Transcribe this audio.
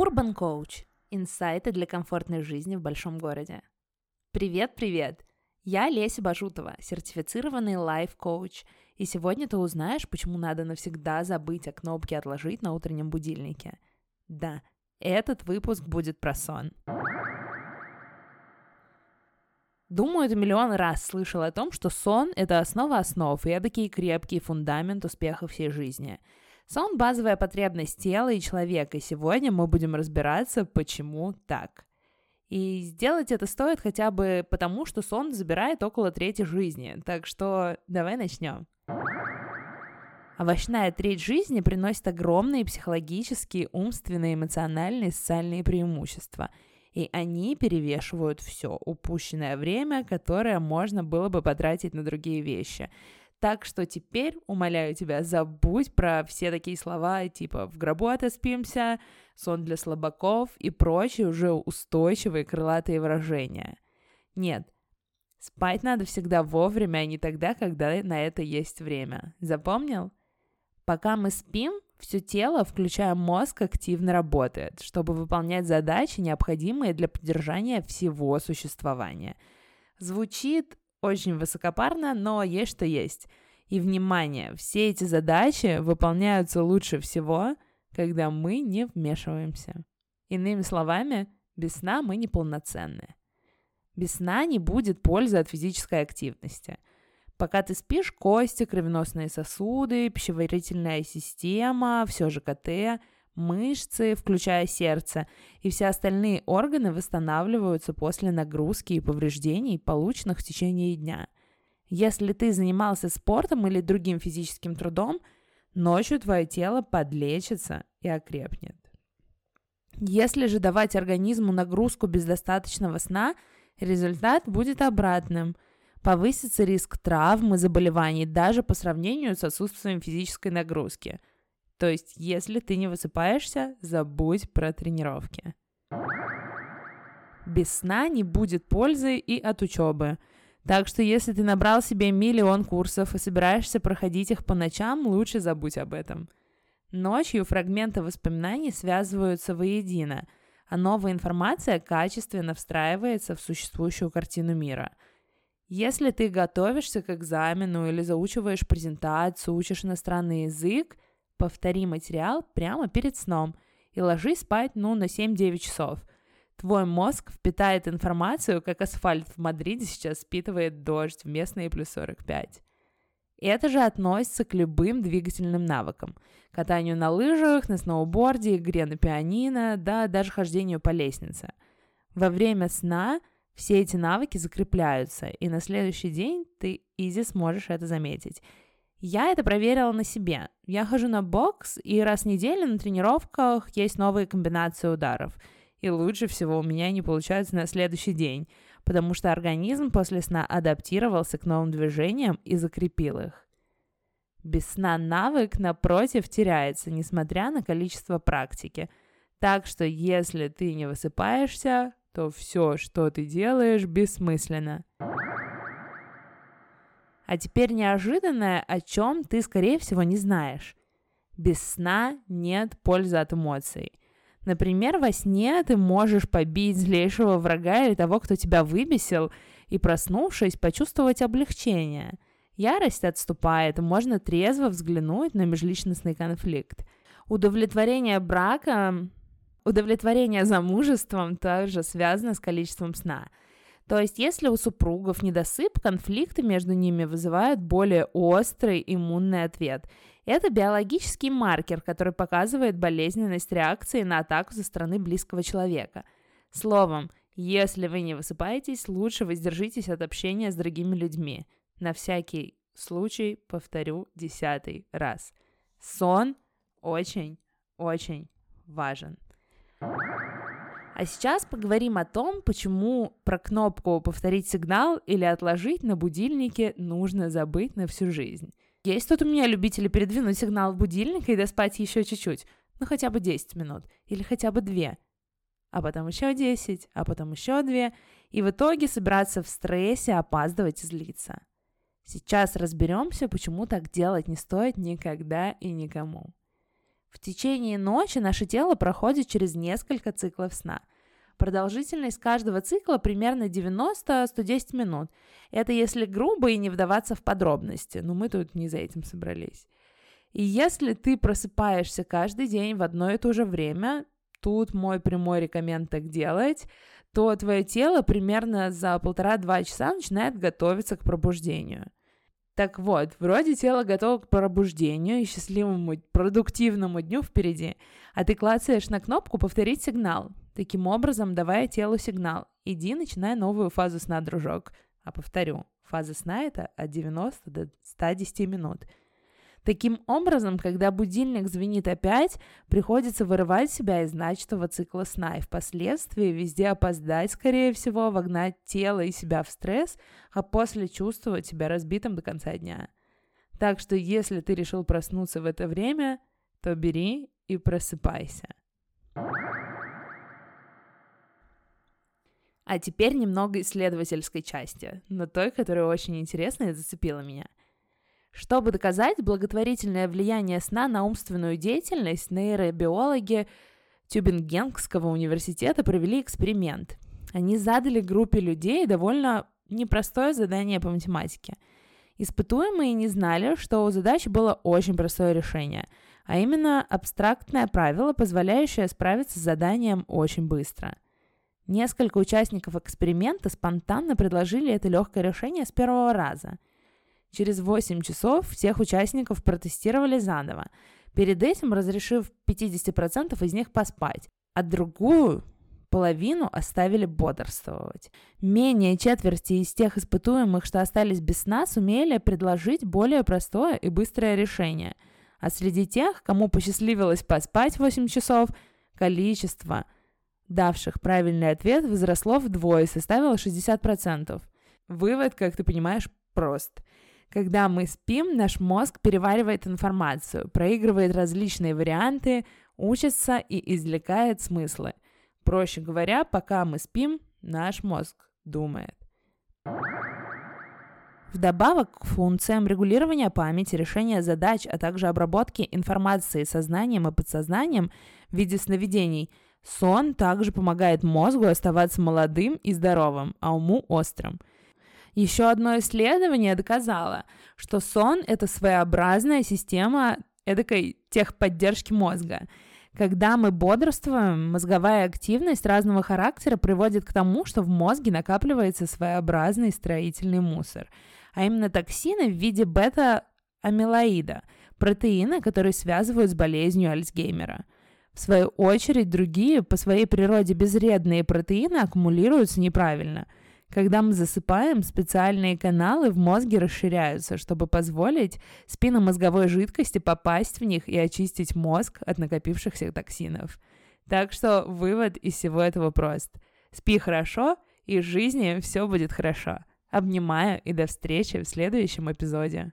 Urban Coach – инсайты для комфортной жизни в большом городе. Привет-привет! Я Леся Бажутова, сертифицированный лайф-коуч, и сегодня ты узнаешь, почему надо навсегда забыть о кнопке «Отложить» на утреннем будильнике. Да, этот выпуск будет про сон. Думаю, ты миллион раз слышал о том, что сон — это основа основ и эдакий крепкий фундамент успеха всей жизни. Сон — базовая потребность тела и человека, и сегодня мы будем разбираться, почему так. И сделать это стоит хотя бы потому, что сон забирает около трети жизни, так что давай начнем. Овощная треть жизни приносит огромные психологические, умственные, эмоциональные, социальные преимущества — и они перевешивают все упущенное время, которое можно было бы потратить на другие вещи. Так что теперь, умоляю тебя, забудь про все такие слова, типа «в гробу отоспимся», «сон для слабаков» и прочие уже устойчивые крылатые выражения. Нет, спать надо всегда вовремя, а не тогда, когда на это есть время. Запомнил? Пока мы спим, все тело, включая мозг, активно работает, чтобы выполнять задачи, необходимые для поддержания всего существования. Звучит очень высокопарно, но есть что есть. И, внимание, все эти задачи выполняются лучше всего, когда мы не вмешиваемся. Иными словами, без сна мы неполноценны. Без сна не будет пользы от физической активности – Пока ты спишь, кости, кровеносные сосуды, пищеварительная система, все ЖКТ, мышцы, включая сердце, и все остальные органы восстанавливаются после нагрузки и повреждений, полученных в течение дня. Если ты занимался спортом или другим физическим трудом, ночью твое тело подлечится и окрепнет. Если же давать организму нагрузку без достаточного сна, результат будет обратным – повысится риск травм и заболеваний даже по сравнению с отсутствием физической нагрузки. То есть, если ты не высыпаешься, забудь про тренировки. Без сна не будет пользы и от учебы. Так что если ты набрал себе миллион курсов и собираешься проходить их по ночам, лучше забудь об этом. Ночью фрагменты воспоминаний связываются воедино, а новая информация качественно встраивается в существующую картину мира – если ты готовишься к экзамену или заучиваешь презентацию, учишь иностранный язык, повтори материал прямо перед сном и ложись спать, ну, на 7-9 часов. Твой мозг впитает информацию, как асфальт в Мадриде сейчас впитывает дождь в местные плюс 45. И это же относится к любым двигательным навыкам. Катанию на лыжах, на сноуборде, игре на пианино, да, даже хождению по лестнице. Во время сна все эти навыки закрепляются, и на следующий день ты изи сможешь это заметить. Я это проверила на себе. Я хожу на бокс, и раз в неделю на тренировках есть новые комбинации ударов. И лучше всего у меня не получается на следующий день, потому что организм после сна адаптировался к новым движениям и закрепил их. Без сна навык, напротив, теряется, несмотря на количество практики. Так что если ты не высыпаешься, то все, что ты делаешь, бессмысленно. А теперь неожиданное, о чем ты, скорее всего, не знаешь. Без сна нет пользы от эмоций. Например, во сне ты можешь побить злейшего врага или того, кто тебя выбесил, и, проснувшись, почувствовать облегчение. Ярость отступает, можно трезво взглянуть на межличностный конфликт. Удовлетворение брака Удовлетворение замужеством также связано с количеством сна. То есть, если у супругов недосып, конфликты между ними вызывают более острый иммунный ответ. Это биологический маркер, который показывает болезненность реакции на атаку со стороны близкого человека. Словом, если вы не высыпаетесь, лучше воздержитесь от общения с другими людьми. На всякий случай повторю десятый раз. Сон очень-очень важен. А сейчас поговорим о том, почему про кнопку «повторить сигнал» или «отложить» на будильнике нужно забыть на всю жизнь. Есть тут у меня любители передвинуть сигнал будильника и доспать еще чуть-чуть, ну хотя бы 10 минут, или хотя бы 2, а потом еще 10, а потом еще 2, и в итоге собираться в стрессе, опаздывать и злиться. Сейчас разберемся, почему так делать не стоит никогда и никому. В течение ночи наше тело проходит через несколько циклов сна. Продолжительность каждого цикла примерно 90-110 минут. Это если грубо и не вдаваться в подробности, но мы тут не за этим собрались. И если ты просыпаешься каждый день в одно и то же время, тут мой прямой рекоменд так делать, то твое тело примерно за полтора-два часа начинает готовиться к пробуждению. Так вот, вроде тело готово к пробуждению и счастливому продуктивному дню впереди, а ты клацаешь на кнопку «Повторить сигнал», таким образом давая телу сигнал «Иди, начинай новую фазу сна, дружок». А повторю, фаза сна это от 90 до 110 минут – Таким образом, когда будильник звенит опять, приходится вырывать себя из начатого цикла сна и впоследствии везде опоздать, скорее всего, вогнать тело и себя в стресс, а после чувствовать себя разбитым до конца дня. Так что если ты решил проснуться в это время, то бери и просыпайся. А теперь немного исследовательской части, но той, которая очень интересна и зацепила меня – чтобы доказать благотворительное влияние сна на умственную деятельность, нейробиологи Тюбингенского университета провели эксперимент. Они задали группе людей довольно непростое задание по математике. Испытуемые не знали, что у задачи было очень простое решение, а именно абстрактное правило, позволяющее справиться с заданием очень быстро. Несколько участников эксперимента спонтанно предложили это легкое решение с первого раза – Через 8 часов всех участников протестировали заново, перед этим разрешив 50% из них поспать, а другую половину оставили бодрствовать. Менее четверти из тех испытуемых, что остались без сна, сумели предложить более простое и быстрое решение. А среди тех, кому посчастливилось поспать 8 часов, количество давших правильный ответ возросло вдвое и составило 60%. Вывод, как ты понимаешь, прост. Когда мы спим, наш мозг переваривает информацию, проигрывает различные варианты, учится и извлекает смыслы. Проще говоря, пока мы спим, наш мозг думает. Вдобавок к функциям регулирования памяти, решения задач, а также обработки информации сознанием и подсознанием в виде сновидений, сон также помогает мозгу оставаться молодым и здоровым, а уму острым – еще одно исследование доказало, что сон – это своеобразная система эдакой техподдержки мозга. Когда мы бодрствуем, мозговая активность разного характера приводит к тому, что в мозге накапливается своеобразный строительный мусор, а именно токсины в виде бета-амилоида, протеина, который связывают с болезнью Альцгеймера. В свою очередь, другие по своей природе безвредные протеины аккумулируются неправильно – когда мы засыпаем, специальные каналы в мозге расширяются, чтобы позволить спинномозговой жидкости попасть в них и очистить мозг от накопившихся токсинов. Так что вывод из всего этого прост. Спи хорошо, и в жизни все будет хорошо. Обнимаю и до встречи в следующем эпизоде.